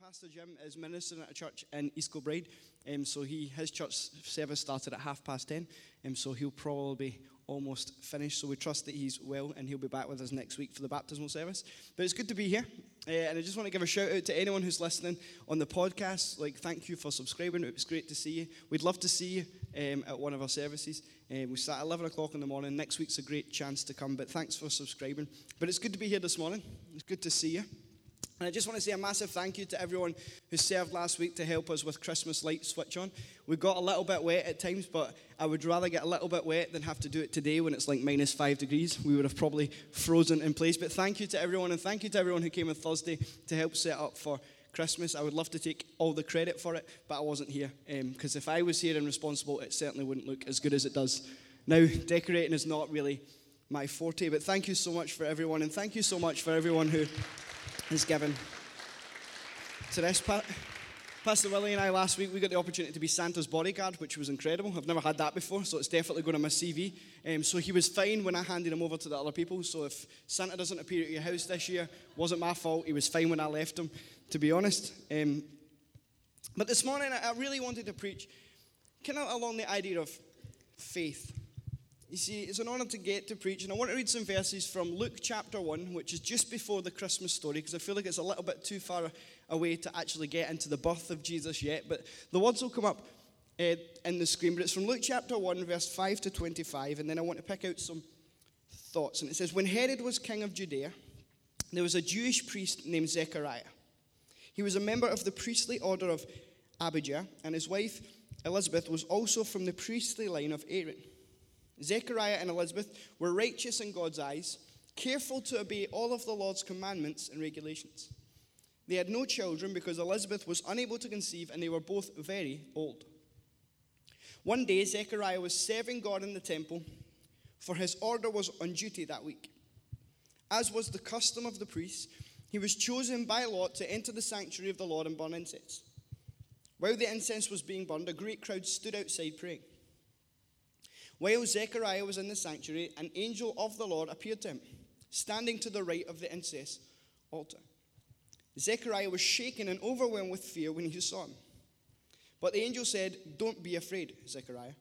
Pastor Jim is ministering at a church in East Kilbride, um, so he his church service started at half past ten, um, so he'll probably be almost finished. So we trust that he's well and he'll be back with us next week for the baptismal service. But it's good to be here, uh, and I just want to give a shout out to anyone who's listening on the podcast. Like, thank you for subscribing. It was great to see you. We'd love to see you um, at one of our services. Uh, we start at 11 o'clock in the morning. Next week's a great chance to come, but thanks for subscribing. But it's good to be here this morning. It's good to see you. And I just want to say a massive thank you to everyone who served last week to help us with Christmas light switch on. We got a little bit wet at times, but I would rather get a little bit wet than have to do it today when it's like minus five degrees. We would have probably frozen in place. But thank you to everyone, and thank you to everyone who came on Thursday to help set up for Christmas. I would love to take all the credit for it, but I wasn't here. Because um, if I was here and responsible, it certainly wouldn't look as good as it does. Now, decorating is not really my forte, but thank you so much for everyone, and thank you so much for everyone who is given to this. Pa- Pastor Willie and I last week we got the opportunity to be Santa's bodyguard, which was incredible. I've never had that before, so it's definitely going on my CV. Um, so he was fine when I handed him over to the other people. So if Santa doesn't appear at your house this year, wasn't my fault. He was fine when I left him, to be honest. Um, but this morning I really wanted to preach kind of along the idea of faith. You see, it's an honor to get to preach, and I want to read some verses from Luke chapter 1, which is just before the Christmas story, because I feel like it's a little bit too far away to actually get into the birth of Jesus yet. But the words will come up uh, in the screen, but it's from Luke chapter 1, verse 5 to 25, and then I want to pick out some thoughts. And it says, When Herod was king of Judea, there was a Jewish priest named Zechariah. He was a member of the priestly order of Abijah, and his wife Elizabeth was also from the priestly line of Aaron. Zechariah and Elizabeth were righteous in God's eyes, careful to obey all of the Lord's commandments and regulations. They had no children because Elizabeth was unable to conceive and they were both very old. One day, Zechariah was serving God in the temple, for his order was on duty that week. As was the custom of the priests, he was chosen by lot to enter the sanctuary of the Lord and burn incense. While the incense was being burned, a great crowd stood outside praying. While Zechariah was in the sanctuary, an angel of the Lord appeared to him, standing to the right of the incense altar. Zechariah was shaken and overwhelmed with fear when he saw him. But the angel said, Don't be afraid, Zechariah.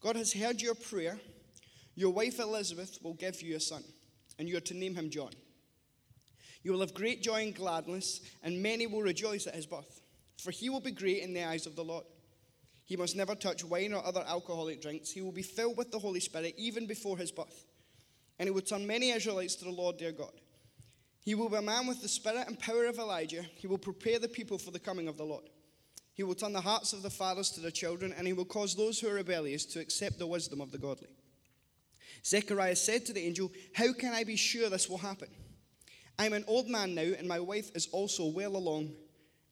God has heard your prayer. Your wife Elizabeth will give you a son, and you are to name him John. You will have great joy and gladness, and many will rejoice at his birth, for he will be great in the eyes of the Lord. He must never touch wine or other alcoholic drinks. He will be filled with the Holy Spirit even before his birth. And he will turn many Israelites to the Lord their God. He will be a man with the spirit and power of Elijah. He will prepare the people for the coming of the Lord. He will turn the hearts of the fathers to their children, and he will cause those who are rebellious to accept the wisdom of the godly. Zechariah said to the angel, How can I be sure this will happen? I'm an old man now, and my wife is also well along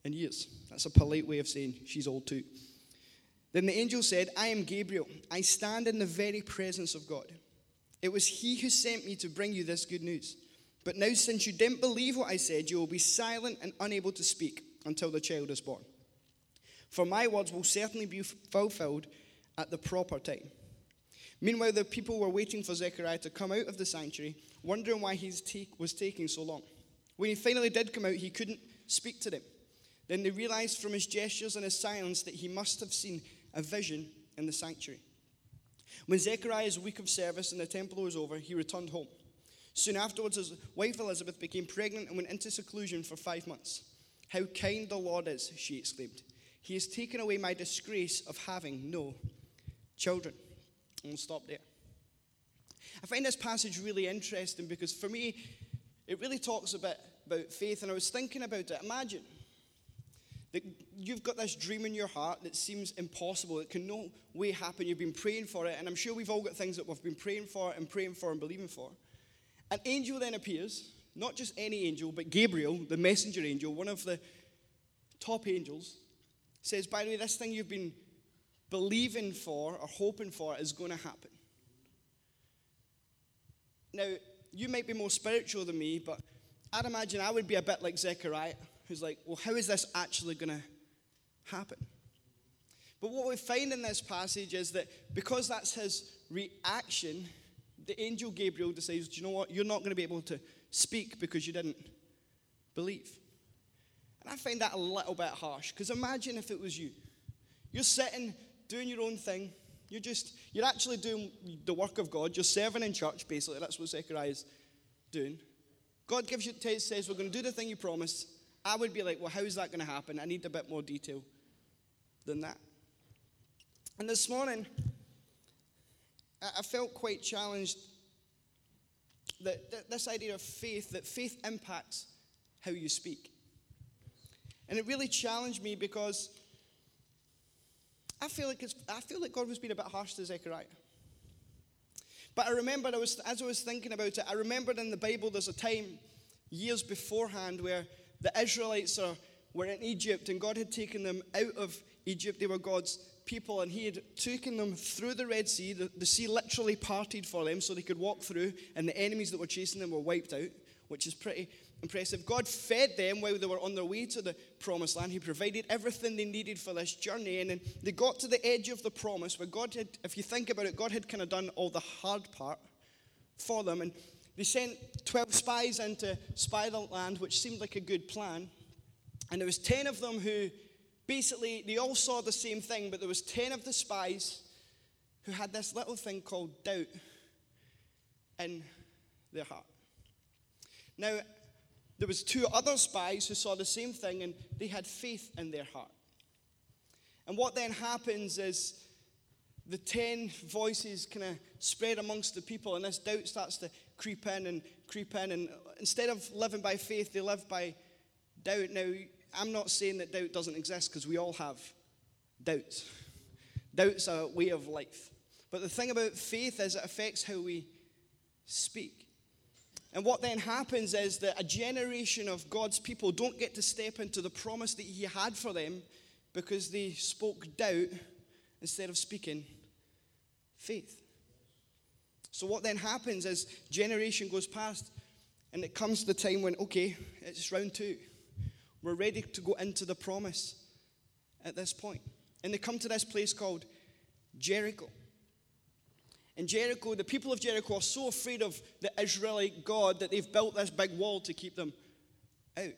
in years. That's a polite way of saying she's old too. Then the angel said, I am Gabriel. I stand in the very presence of God. It was he who sent me to bring you this good news. But now, since you didn't believe what I said, you will be silent and unable to speak until the child is born. For my words will certainly be fulfilled at the proper time. Meanwhile, the people were waiting for Zechariah to come out of the sanctuary, wondering why he was taking so long. When he finally did come out, he couldn't speak to them. Then they realized from his gestures and his silence that he must have seen a vision in the sanctuary. When Zechariah's week of service in the temple was over, he returned home. Soon afterwards, his wife Elizabeth became pregnant and went into seclusion for five months. How kind the Lord is, she exclaimed. He has taken away my disgrace of having no children. And we'll stop there. I find this passage really interesting because for me, it really talks a bit about faith. And I was thinking about it. Imagine that you've got this dream in your heart that seems impossible. It can no way happen. You've been praying for it. And I'm sure we've all got things that we've been praying for and praying for and believing for. An angel then appears, not just any angel, but Gabriel, the messenger angel, one of the top angels, says, By the way, this thing you've been believing for or hoping for is going to happen. Now, you might be more spiritual than me, but I'd imagine I would be a bit like Zechariah who's like, well, how is this actually going to happen? But what we find in this passage is that because that's his reaction, the angel Gabriel decides, do you know what? You're not going to be able to speak because you didn't believe. And I find that a little bit harsh because imagine if it was you. You're sitting, doing your own thing. You're just, you're actually doing the work of God. You're serving in church, basically. That's what Zechariah is doing. God gives you, says, we're going to do the thing you promised. I would be like, well, how is that going to happen? I need a bit more detail than that. And this morning, I felt quite challenged that, this idea of faith, that faith impacts how you speak. And it really challenged me because I feel like, I feel like God was being a bit harsh to Zechariah. But I remember, I was, as I was thinking about it, I remembered in the Bible there's a time years beforehand where the Israelites are, were in Egypt and God had taken them out of Egypt. They were God's people and He had taken them through the Red Sea. The, the sea literally parted for them so they could walk through, and the enemies that were chasing them were wiped out, which is pretty impressive. God fed them while they were on their way to the promised land. He provided everything they needed for this journey. And then they got to the edge of the promise where God had, if you think about it, God had kind of done all the hard part for them. And they sent 12 spies in to spy the land, which seemed like a good plan. And there was 10 of them who basically, they all saw the same thing, but there was 10 of the spies who had this little thing called doubt in their heart. Now, there was two other spies who saw the same thing and they had faith in their heart. And what then happens is the 10 voices kind of spread amongst the people and this doubt starts to creep in and creep in and instead of living by faith they live by doubt. Now, I'm not saying that doubt doesn't exist because we all have doubts. Doubt's a way of life. But the thing about faith is it affects how we speak. And what then happens is that a generation of God's people don't get to step into the promise that He had for them because they spoke doubt instead of speaking faith. So, what then happens is generation goes past and it comes the time when, okay, it's round two. We're ready to go into the promise at this point. And they come to this place called Jericho. In Jericho, the people of Jericho are so afraid of the Israelite God that they've built this big wall to keep them out.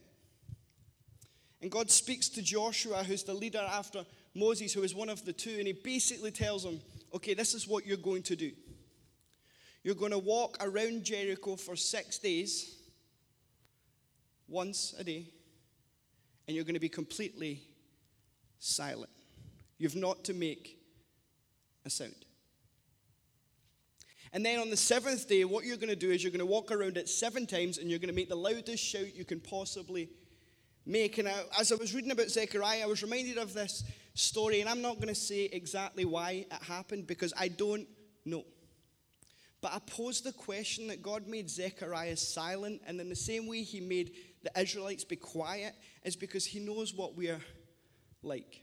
And God speaks to Joshua, who's the leader after Moses, who is one of the two, and he basically tells him, okay, this is what you're going to do. You're going to walk around Jericho for six days, once a day, and you're going to be completely silent. You've not to make a sound. And then on the seventh day, what you're going to do is you're going to walk around it seven times and you're going to make the loudest shout you can possibly make. And I, as I was reading about Zechariah, I was reminded of this story, and I'm not going to say exactly why it happened because I don't know. But I pose the question that God made Zechariah silent, and in the same way he made the Israelites be quiet, is because he knows what we're like.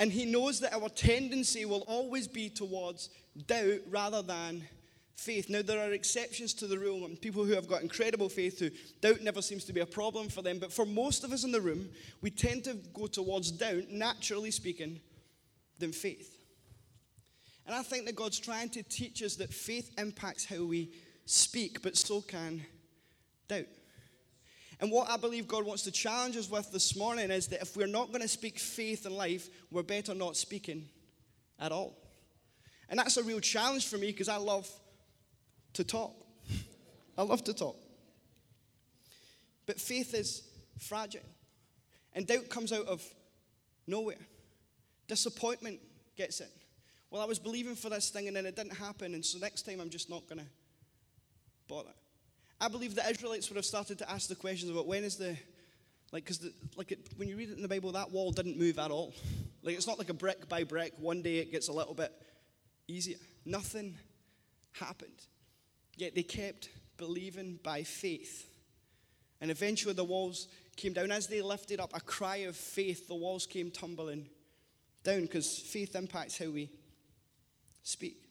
And he knows that our tendency will always be towards doubt rather than faith. Now, there are exceptions to the rule, and people who have got incredible faith who doubt never seems to be a problem for them. But for most of us in the room, we tend to go towards doubt, naturally speaking, than faith. And I think that God's trying to teach us that faith impacts how we speak, but so can doubt. And what I believe God wants to challenge us with this morning is that if we're not going to speak faith in life, we're better not speaking at all. And that's a real challenge for me because I love to talk. I love to talk. But faith is fragile. And doubt comes out of nowhere. Disappointment gets in. Well, I was believing for this thing and then it didn't happen, and so next time I'm just not going to bother. I believe the Israelites would have started to ask the questions about when is the, like, because like it, when you read it in the Bible, that wall didn't move at all. Like, it's not like a brick by brick. One day it gets a little bit easier. Nothing happened. Yet they kept believing by faith. And eventually the walls came down. As they lifted up a cry of faith, the walls came tumbling down because faith impacts how we speak.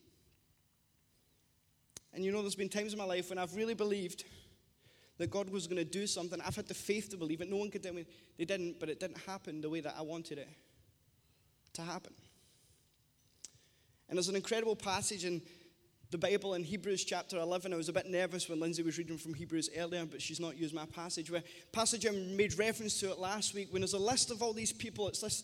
And you know, there's been times in my life when I've really believed that God was going to do something. I've had the faith to believe it. No one could tell me they didn't, but it didn't happen the way that I wanted it to happen. And there's an incredible passage in the Bible in Hebrews chapter 11. I was a bit nervous when Lindsay was reading from Hebrews earlier, but she's not used my passage. Where passage I made reference to it last week when there's a list of all these people. It's this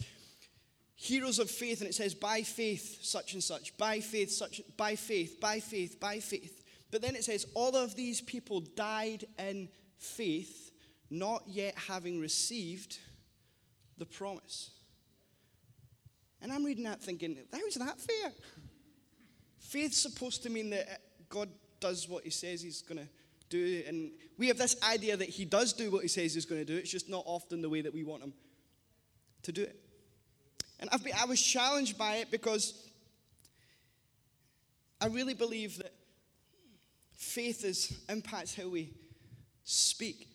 heroes of faith, and it says by faith such and such, by faith such, by faith, by faith, by faith. But then it says all of these people died in faith, not yet having received the promise. And I'm reading that thinking, how's that fair? Faith's supposed to mean that God does what he says he's going to do. And we have this idea that he does do what he says he's going to do. It's just not often the way that we want him to do it. And I've been, I was challenged by it because I really believe that faith is, impacts how we speak.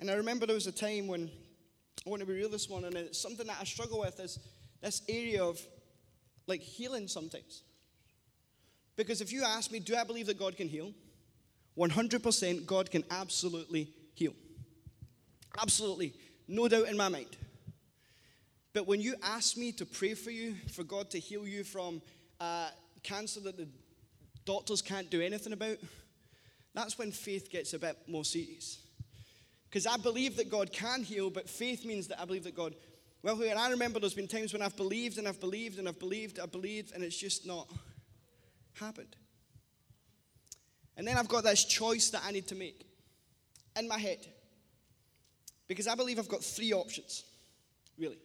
And I remember there was a time when I want to be real this morning, and it's something that I struggle with is this area of like healing sometimes. Because if you ask me, do I believe that God can heal? 100% God can absolutely heal. Absolutely. No doubt in my mind. But when you ask me to pray for you, for God to heal you from uh, cancer that the doctors can't do anything about, that's when faith gets a bit more serious. Because I believe that God can heal, but faith means that I believe that God well, and I remember there's been times when I've believed and I've believed and I've believed, I've believed, and it's just not happened. And then I've got this choice that I need to make in my head. Because I believe I've got three options, really.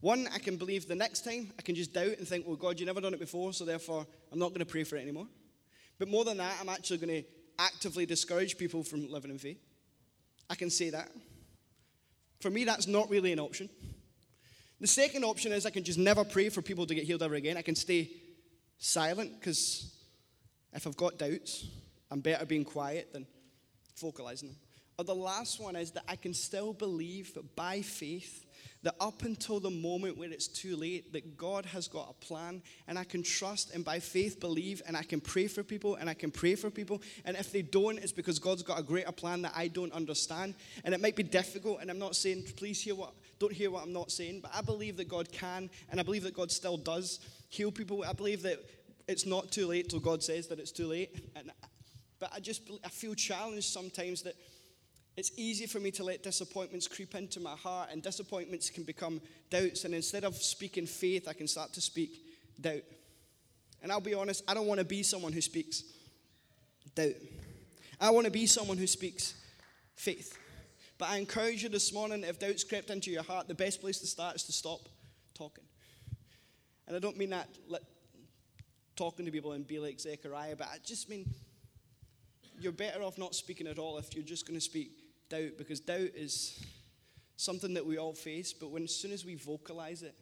One, I can believe the next time, I can just doubt and think, well, God, you've never done it before, so therefore I'm not going to pray for it anymore. But more than that, I'm actually going to actively discourage people from living in faith. I can say that. For me, that's not really an option. The second option is I can just never pray for people to get healed ever again. I can stay silent because if I've got doubts, I'm better being quiet than vocalizing them. Or the last one is that I can still believe by faith that up until the moment where it's too late, that God has got a plan, and I can trust and by faith believe, and I can pray for people, and I can pray for people. And if they don't, it's because God's got a greater plan that I don't understand. And it might be difficult, and I'm not saying, please hear what, don't hear what I'm not saying, but I believe that God can, and I believe that God still does heal people. I believe that it's not too late till God says that it's too late. And, but I just I feel challenged sometimes that it's easy for me to let disappointments creep into my heart, and disappointments can become doubts. And instead of speaking faith, I can start to speak doubt. And I'll be honest, I don't want to be someone who speaks doubt. I want to be someone who speaks faith. But I encourage you this morning, if doubts crept into your heart, the best place to start is to stop talking. And I don't mean that like, talking to people and be like Zechariah, but I just mean you're better off not speaking at all if you're just going to speak doubt, because doubt is something that we all face, but when as soon as we vocalize it,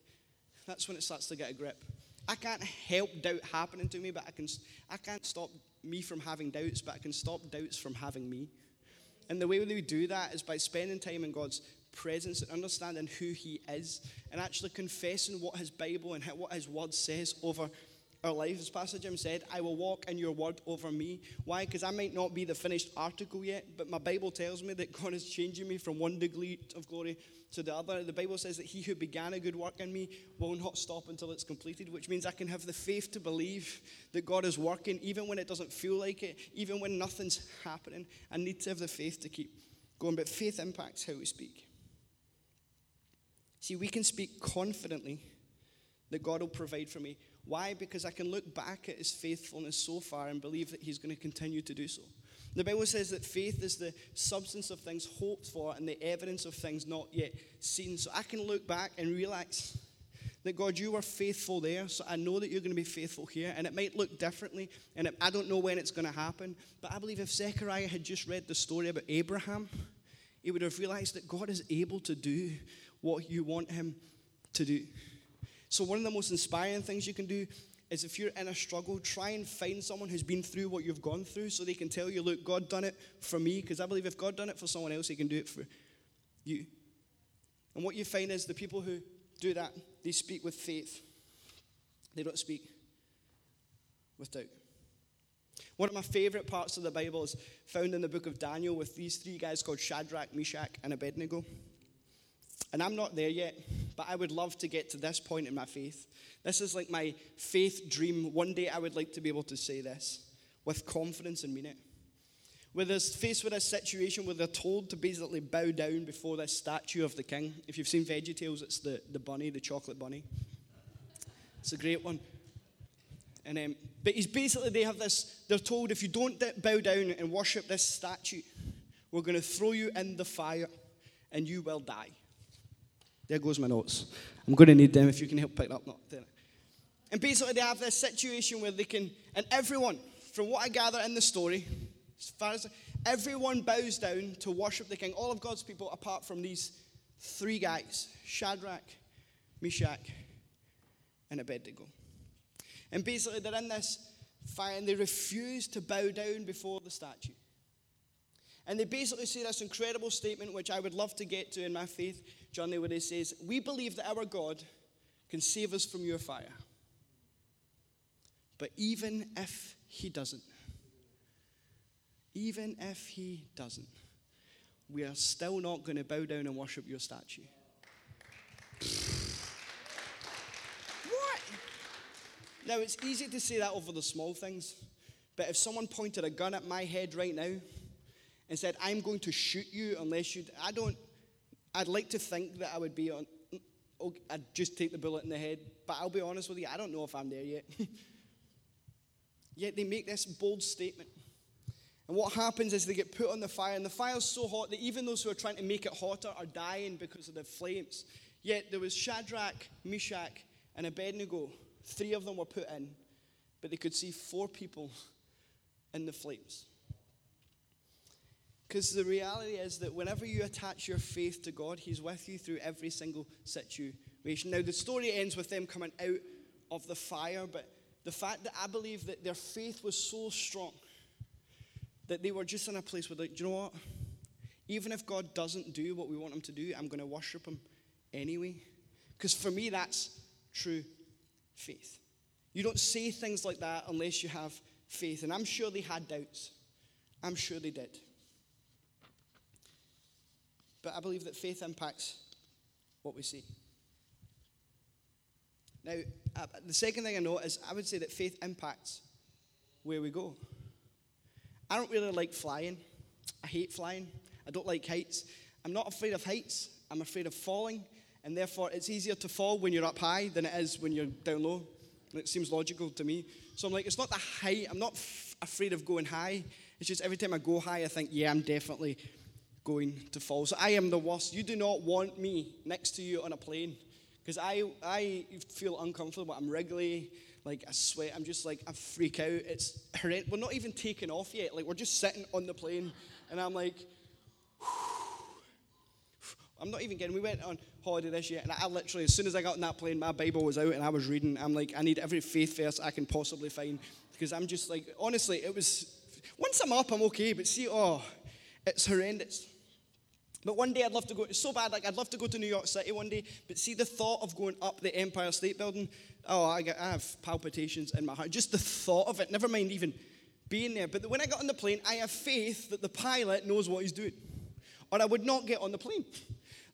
that's when it starts to get a grip. I can't help doubt happening to me, but I can I can't stop me from having doubts, but I can stop doubts from having me. And the way we do that is by spending time in God's presence and understanding who He is and actually confessing what His Bible and what His Word says over our lives. As Pastor Jim said, I will walk in your word over me. Why? Because I might not be the finished article yet, but my Bible tells me that God is changing me from one degree of glory to the other. The Bible says that he who began a good work in me will not stop until it's completed, which means I can have the faith to believe that God is working even when it doesn't feel like it, even when nothing's happening. I need to have the faith to keep going. But faith impacts how we speak. See, we can speak confidently that God will provide for me why? Because I can look back at his faithfulness so far and believe that he's going to continue to do so. The Bible says that faith is the substance of things hoped for and the evidence of things not yet seen. So I can look back and realize that God, you were faithful there, so I know that you're going to be faithful here. And it might look differently, and I don't know when it's going to happen. But I believe if Zechariah had just read the story about Abraham, he would have realized that God is able to do what you want him to do. So, one of the most inspiring things you can do is if you're in a struggle, try and find someone who's been through what you've gone through so they can tell you, look, God done it for me. Because I believe if God done it for someone else, He can do it for you. And what you find is the people who do that, they speak with faith, they don't speak with doubt. One of my favorite parts of the Bible is found in the book of Daniel with these three guys called Shadrach, Meshach, and Abednego. And I'm not there yet, but I would love to get to this point in my faith. This is like my faith dream. One day I would like to be able to say this with confidence and mean it. Where they're faced with a situation where they're told to basically bow down before this statue of the king. If you've seen VeggieTales, it's the, the bunny, the chocolate bunny. It's a great one. And um, but he's basically they have this. They're told if you don't bow down and worship this statue, we're going to throw you in the fire, and you will die. There goes my notes. I'm going to need them if you can help pick up. Not there. And basically they have this situation where they can, and everyone, from what I gather in the story, as far as everyone bows down to worship the king, all of God's people, apart from these three guys Shadrach, Meshach, and Abednego. And basically, they're in this fire and they refuse to bow down before the statue. And they basically say this incredible statement, which I would love to get to in my faith journey, where he says, We believe that our God can save us from your fire. But even if he doesn't, even if he doesn't, we are still not going to bow down and worship your statue. What? Now, it's easy to say that over the small things, but if someone pointed a gun at my head right now and said, I'm going to shoot you unless you, I don't, I'd like to think that I would be on, okay, I'd just take the bullet in the head, but I'll be honest with you, I don't know if I'm there yet. yet they make this bold statement. And what happens is they get put on the fire, and the fire's so hot that even those who are trying to make it hotter are dying because of the flames. Yet there was Shadrach, Meshach, and Abednego Three of them were put in, but they could see four people in the flames. Because the reality is that whenever you attach your faith to God, He's with you through every single situation. Now, the story ends with them coming out of the fire, but the fact that I believe that their faith was so strong that they were just in a place where, like, do you know what? Even if God doesn't do what we want Him to do, I'm going to worship Him anyway. Because for me, that's true faith. You don't say things like that unless you have faith. And I'm sure they had doubts. I'm sure they did. But I believe that faith impacts what we see. Now, uh, the second thing I know is I would say that faith impacts where we go. I don't really like flying. I hate flying. I don't like heights. I'm not afraid of heights. I'm afraid of falling and therefore it's easier to fall when you're up high than it is when you're down low. It seems logical to me. So I'm like, it's not the height. I'm not f- afraid of going high. It's just every time I go high, I think, yeah, I'm definitely going to fall. So I am the worst. You do not want me next to you on a plane because I, I feel uncomfortable. I'm wriggly, like I sweat. I'm just like, I freak out. It's horrendous. We're not even taking off yet. Like we're just sitting on the plane, and I'm like, I'm not even getting. We went on holiday this year, and I literally, as soon as I got on that plane, my Bible was out and I was reading. I'm like, I need every faith verse I can possibly find because I'm just like, honestly, it was. Once I'm up, I'm okay, but see, oh, it's horrendous. But one day I'd love to go, it's so bad, like I'd love to go to New York City one day, but see the thought of going up the Empire State Building, oh, I, get, I have palpitations in my heart. Just the thought of it, never mind even being there. But when I got on the plane, I have faith that the pilot knows what he's doing, or I would not get on the plane.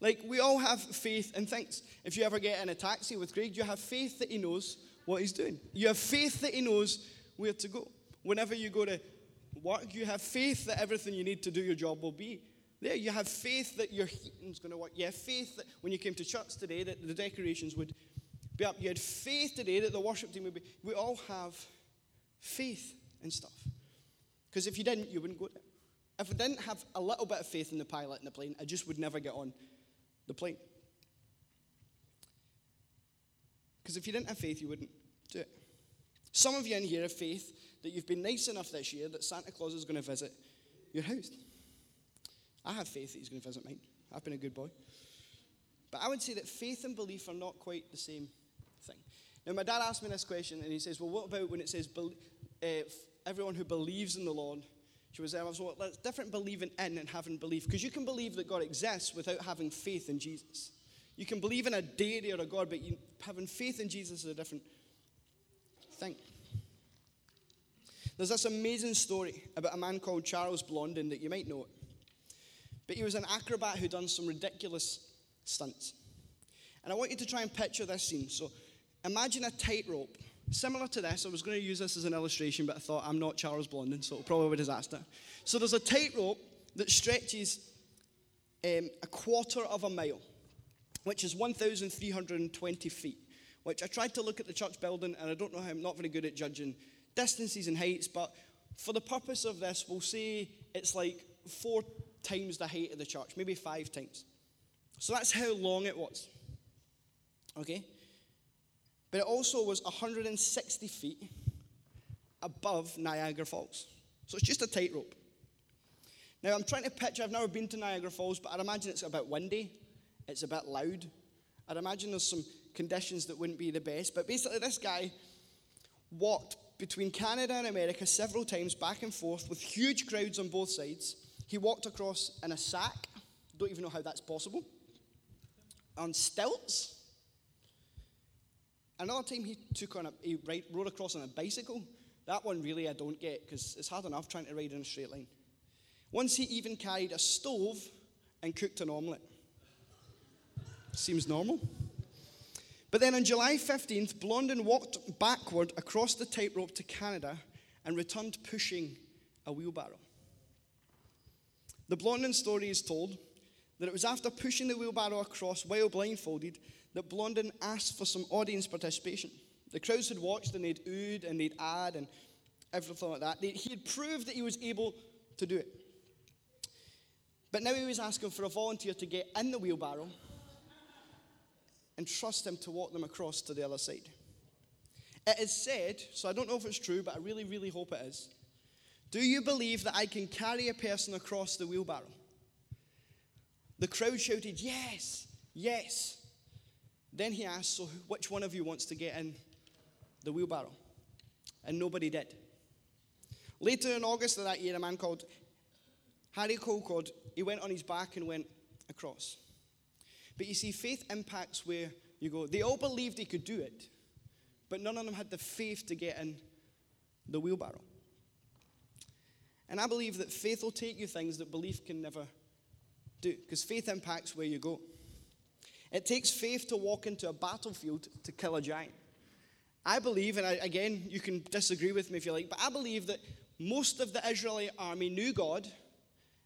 Like, we all have faith in things. If you ever get in a taxi with Greg, you have faith that he knows what he's doing. You have faith that he knows where to go. Whenever you go to work, you have faith that everything you need to do your job will be there. You have faith that your heating's going to work. You have faith that when you came to church today, that the decorations would be up. You had faith today that the worship team would be. We all have faith in stuff. Because if you didn't, you wouldn't go there. If I didn't have a little bit of faith in the pilot and the plane, I just would never get on the plane. Because if you didn't have faith, you wouldn't do it. Some of you in here have faith that you've been nice enough this year that Santa Claus is going to visit your house. I have faith that he's going to visit mine. I've been a good boy. But I would say that faith and belief are not quite the same thing. Now, my dad asked me this question, and he says, Well, what about when it says uh, everyone who believes in the Lord she was there. I was well, it's different believing in and having belief. Because you can believe that God exists without having faith in Jesus. You can believe in a deity or a God, but you, having faith in Jesus is a different thing. There's this amazing story about a man called Charles Blondin that you might know it. But he was an acrobat who'd done some ridiculous stunts. And I want you to try and picture this scene. So imagine a tightrope. Similar to this, I was going to use this as an illustration, but I thought I'm not Charles Blondin, so it'll probably be a disaster. So there's a tightrope that stretches um, a quarter of a mile, which is 1,320 feet. Which I tried to look at the church building, and I don't know how I'm not very good at judging distances and heights, but for the purpose of this, we'll say it's like four times the height of the church, maybe five times. So that's how long it was. Okay? But it also was 160 feet above Niagara Falls. So it's just a tightrope. Now I'm trying to picture, I've never been to Niagara Falls, but I'd imagine it's a bit windy, it's a bit loud. I'd imagine there's some conditions that wouldn't be the best. But basically, this guy walked between Canada and America several times back and forth with huge crowds on both sides. He walked across in a sack. Don't even know how that's possible. On stilts. Another time he took on a, he rode across on a bicycle. That one really I don't get because it's hard enough trying to ride in a straight line. Once he even carried a stove and cooked an omelette. Seems normal. But then on July 15th, Blondin walked backward across the tightrope to Canada and returned pushing a wheelbarrow. The Blondin story is told that it was after pushing the wheelbarrow across while blindfolded that Blondin asked for some audience participation. The crowds had watched and they'd oohed and they'd add and everything like that. He had proved that he was able to do it. But now he was asking for a volunteer to get in the wheelbarrow and trust him to walk them across to the other side. It is said, so I don't know if it's true, but I really, really hope it is. Do you believe that I can carry a person across the wheelbarrow? The crowd shouted, Yes, yes. Then he asked, So which one of you wants to get in the wheelbarrow? And nobody did. Later in August of that year, a man called Harry Colcord, he went on his back and went across. But you see, faith impacts where you go. They all believed they could do it, but none of them had the faith to get in the wheelbarrow. And I believe that faith will take you things that belief can never do, because faith impacts where you go. It takes faith to walk into a battlefield to kill a giant. I believe, and I, again, you can disagree with me if you like, but I believe that most of the Israelite army knew God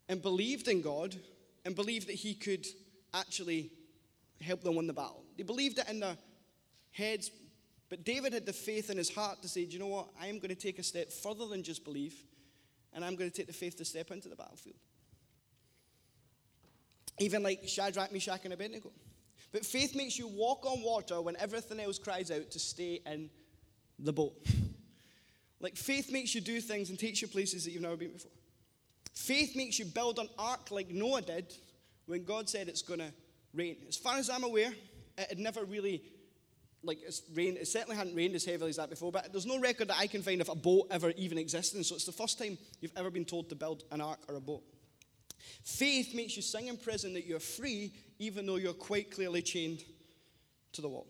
and believed in God and believed that He could actually help them win the battle. They believed it in their heads, but David had the faith in his heart to say, Do you know what? I am going to take a step further than just believe, and I'm going to take the faith to step into the battlefield. Even like Shadrach, Meshach, and Abednego. But faith makes you walk on water when everything else cries out to stay in the boat. Like faith makes you do things and takes you places that you've never been before. Faith makes you build an ark like Noah did when God said it's going to rain. As far as I'm aware, it had never really, like, it's rained. It certainly hadn't rained as heavily as that before, but there's no record that I can find of a boat ever even existing. So it's the first time you've ever been told to build an ark or a boat. Faith makes you sing in prison that you're free, even though you're quite clearly chained to the wall.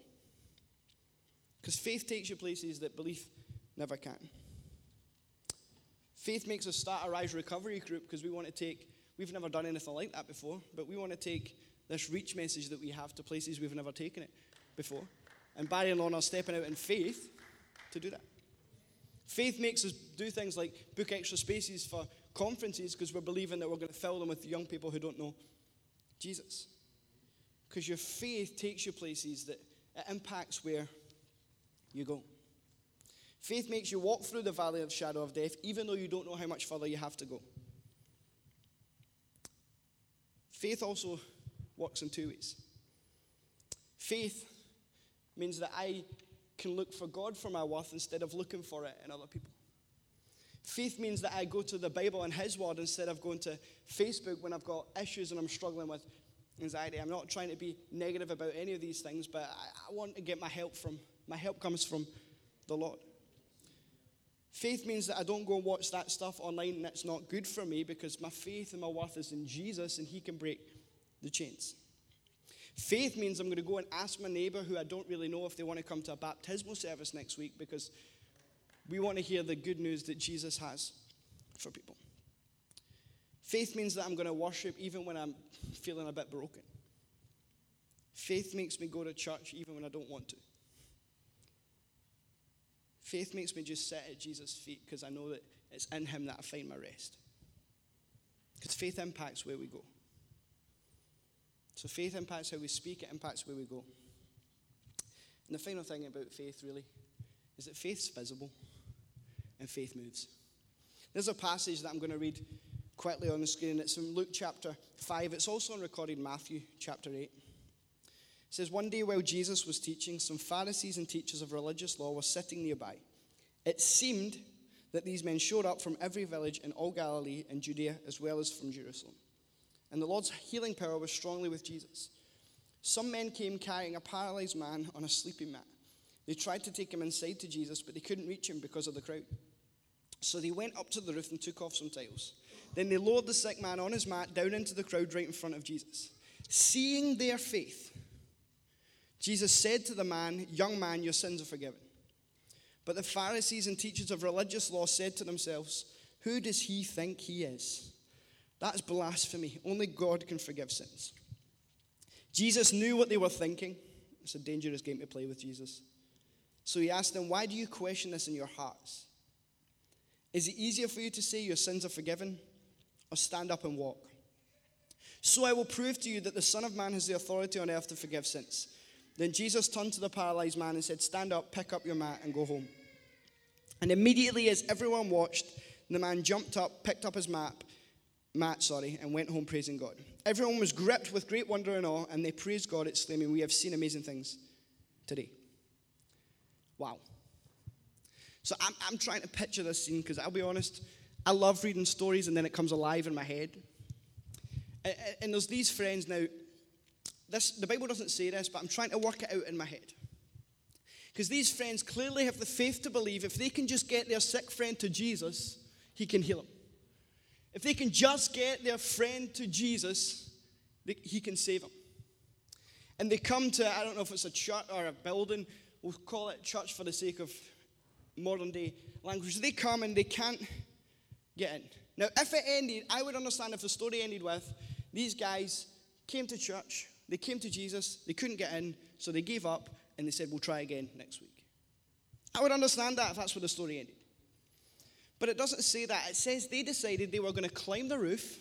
Because faith takes you places that belief never can. Faith makes us start a Rise Recovery group because we want to take, we've never done anything like that before, but we want to take this reach message that we have to places we've never taken it before. And Barry and Lorna are stepping out in faith to do that. Faith makes us do things like book extra spaces for conferences because we're believing that we're going to fill them with young people who don't know Jesus. Because your faith takes you places that it impacts where you go. Faith makes you walk through the valley of shadow of death, even though you don't know how much further you have to go. Faith also works in two ways. Faith means that I can look for God for my worth instead of looking for it in other people. Faith means that I go to the Bible and His Word instead of going to Facebook when I've got issues and I'm struggling with anxiety. I'm not trying to be negative about any of these things, but I, I want to get my help from, my help comes from the Lord. Faith means that I don't go and watch that stuff online and it's not good for me because my faith and my worth is in Jesus and He can break the chains. Faith means I'm going to go and ask my neighbor who I don't really know if they want to come to a baptismal service next week because we want to hear the good news that Jesus has for people. Faith means that I'm going to worship even when I'm feeling a bit broken. Faith makes me go to church even when I don't want to. Faith makes me just sit at Jesus' feet because I know that it's in Him that I find my rest. Because faith impacts where we go. So faith impacts how we speak, it impacts where we go. And the final thing about faith, really, is that faith's visible and faith moves. There's a passage that I'm going to read quickly on the screen. It's from Luke chapter 5. It's also on recorded Matthew chapter 8. It says, One day while Jesus was teaching, some Pharisees and teachers of religious law were sitting nearby. It seemed that these men showed up from every village in all Galilee and Judea, as well as from Jerusalem. And the Lord's healing power was strongly with Jesus. Some men came carrying a paralyzed man on a sleeping mat. They tried to take him inside to Jesus, but they couldn't reach him because of the crowd. So they went up to the roof and took off some tiles. Then they lowered the sick man on his mat down into the crowd right in front of Jesus. Seeing their faith, Jesus said to the man, Young man, your sins are forgiven. But the Pharisees and teachers of religious law said to themselves, Who does he think he is? That's blasphemy. Only God can forgive sins. Jesus knew what they were thinking. It's a dangerous game to play with Jesus. So he asked them, Why do you question this in your hearts? Is it easier for you to say your sins are forgiven or stand up and walk? So I will prove to you that the Son of Man has the authority on earth to forgive sins. Then Jesus turned to the paralyzed man and said, Stand up, pick up your mat, and go home. And immediately, as everyone watched, the man jumped up, picked up his map, mat, sorry, and went home praising God. Everyone was gripped with great wonder and awe, and they praised God, exclaiming, We have seen amazing things today. Wow. So I'm, I'm trying to picture this scene because I'll be honest, I love reading stories and then it comes alive in my head. And, and there's these friends now. This, the Bible doesn't say this, but I'm trying to work it out in my head. Because these friends clearly have the faith to believe if they can just get their sick friend to Jesus, he can heal him. If they can just get their friend to Jesus, they, he can save them. And they come to, I don't know if it's a church or a building, we'll call it church for the sake of modern day language. They come and they can't get in. Now, if it ended, I would understand if the story ended with these guys came to church, they came to Jesus, they couldn't get in, so they gave up and they said, We'll try again next week. I would understand that if that's where the story ended. But it doesn't say that. It says they decided they were going to climb the roof,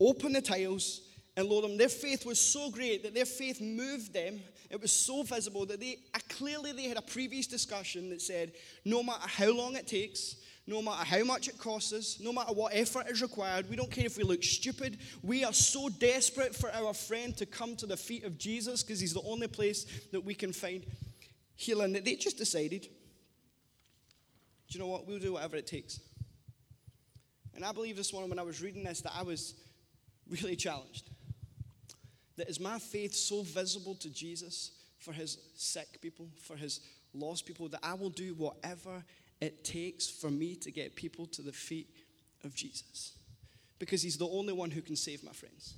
open the tiles, and lower them. Their faith was so great that their faith moved them. It was so visible that they uh, clearly they had a previous discussion that said, no matter how long it takes, no matter how much it costs us, no matter what effort is required, we don't care if we look stupid. We are so desperate for our friend to come to the feet of Jesus because he's the only place that we can find healing that they just decided, you know what? We'll do whatever it takes. And I believe this morning when I was reading this that I was really challenged that is my faith so visible to Jesus for his sick people, for his lost people, that I will do whatever it takes for me to get people to the feet of Jesus. Because he's the only one who can save my friends.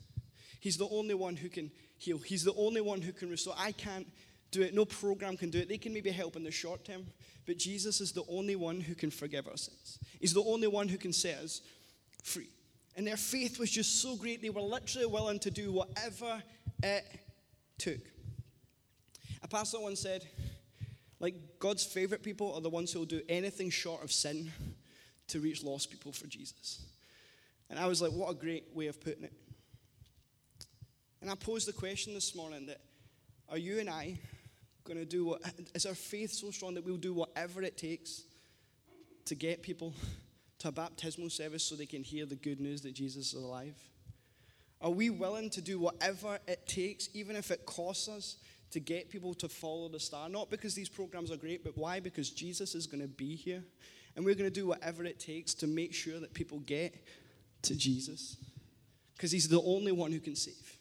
He's the only one who can heal. He's the only one who can restore. I can't do it. No program can do it. They can maybe help in the short term, but Jesus is the only one who can forgive our sins. He's the only one who can set us free. And their faith was just so great, they were literally willing to do whatever it took. A pastor once said, like, God's favorite people are the ones who will do anything short of sin to reach lost people for Jesus. And I was like, what a great way of putting it. And I posed the question this morning that are you and I going to do what, is our faith so strong that we'll do whatever it takes to get people to a baptismal service so they can hear the good news that Jesus is alive? Are we willing to do whatever it takes, even if it costs us, to get people to follow the star? Not because these programs are great, but why? Because Jesus is going to be here. And we're going to do whatever it takes to make sure that people get to Jesus. Because he's the only one who can save,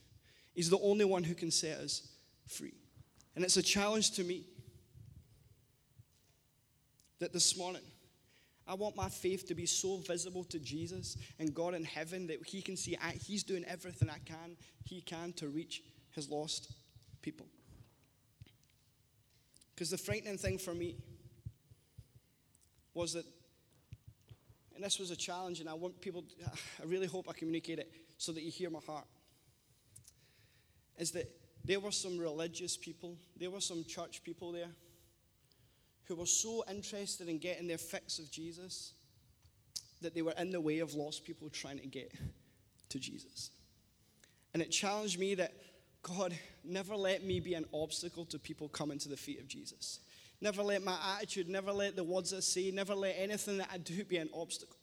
he's the only one who can set us free. And it's a challenge to me that this morning, I want my faith to be so visible to Jesus and God in heaven that He can see I, He's doing everything I can, He can to reach His lost people. Because the frightening thing for me was that, and this was a challenge, and I want people, I really hope I communicate it so that you hear my heart, is that there were some religious people, there were some church people there who were so interested in getting their fix of Jesus that they were in the way of lost people trying to get to Jesus. And it challenged me that God, never let me be an obstacle to people coming to the feet of Jesus. Never let my attitude, never let the words I say, never let anything that I do be an obstacle.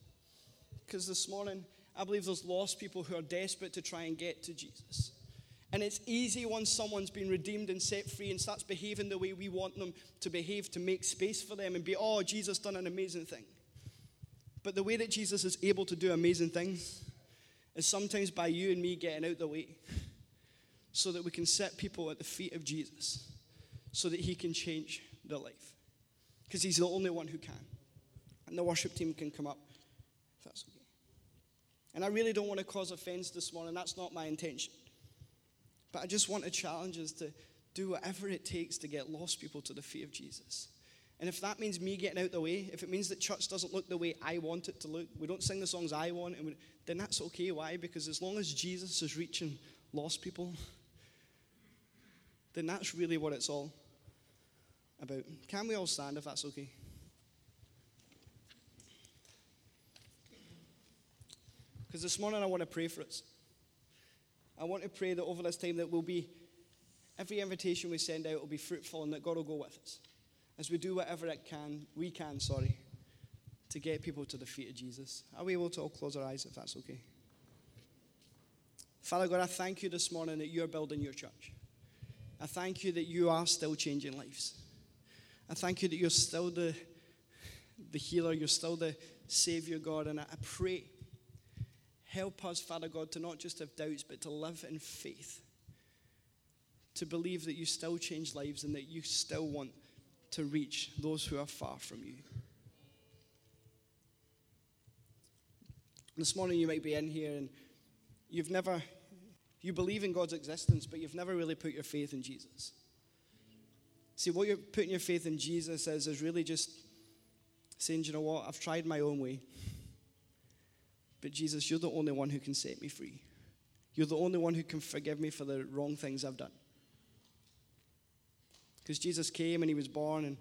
Because this morning, I believe there's lost people who are desperate to try and get to Jesus. And it's easy once someone's been redeemed and set free and starts behaving the way we want them to behave to make space for them and be, oh, Jesus done an amazing thing. But the way that Jesus is able to do amazing things is sometimes by you and me getting out the way so that we can set people at the feet of Jesus so that he can change their life. Because he's the only one who can. And the worship team can come up if that's okay. And I really don't want to cause offense this morning. That's not my intention. But I just want to challenge us to do whatever it takes to get lost people to the feet of Jesus. And if that means me getting out the way, if it means that church doesn't look the way I want it to look, we don't sing the songs I want, and we, then that's okay. Why? Because as long as Jesus is reaching lost people, then that's really what it's all about. Can we all stand if that's okay? Because this morning I want to pray for us. I want to pray that over this time that we'll be every invitation we send out will be fruitful and that God will go with us as we do whatever it can we can, sorry, to get people to the feet of Jesus. Are we able to all close our eyes if that's okay? Father God, I thank you this morning that you're building your church. I thank you that you are still changing lives. I thank you that you're still the, the healer, you're still the Savior, God, and I pray Help us, Father God, to not just have doubts, but to live in faith. To believe that you still change lives and that you still want to reach those who are far from you. This morning, you might be in here and you've never, you believe in God's existence, but you've never really put your faith in Jesus. See, what you're putting your faith in Jesus is, is really just saying, you know what, I've tried my own way. But Jesus, you're the only one who can set me free. You're the only one who can forgive me for the wrong things I've done. Because Jesus came and he was born and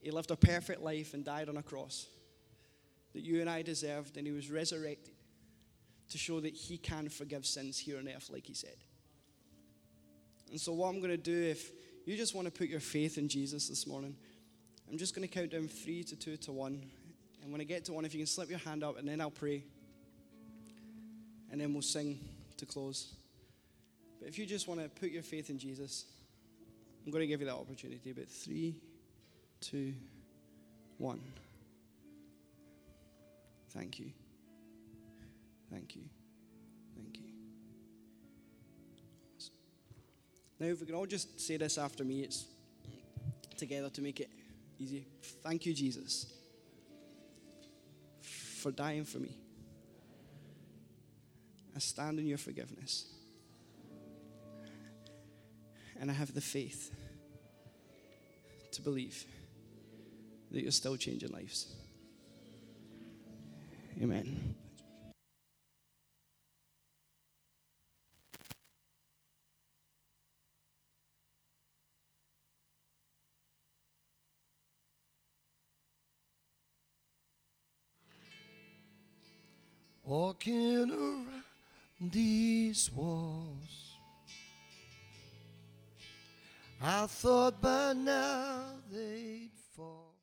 he lived a perfect life and died on a cross that you and I deserved, and he was resurrected to show that he can forgive sins here on earth, like he said. And so, what I'm going to do, if you just want to put your faith in Jesus this morning, I'm just going to count down three to two to one. And when I get to one, if you can slip your hand up, and then I'll pray. And then we'll sing to close. But if you just want to put your faith in Jesus, I'm going to give you that opportunity. But three, two, one. Thank you. Thank you. Thank you. Now, if we can all just say this after me, it's together to make it easy. Thank you, Jesus for dying for me. I stand in your forgiveness. And I have the faith to believe that you're still changing lives. Amen. Walking around these walls. I thought by now they'd fall.